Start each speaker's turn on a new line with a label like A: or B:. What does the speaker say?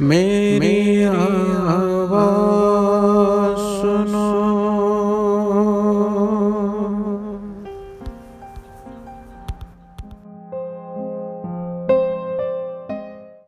A: मेरी आवाज सुनो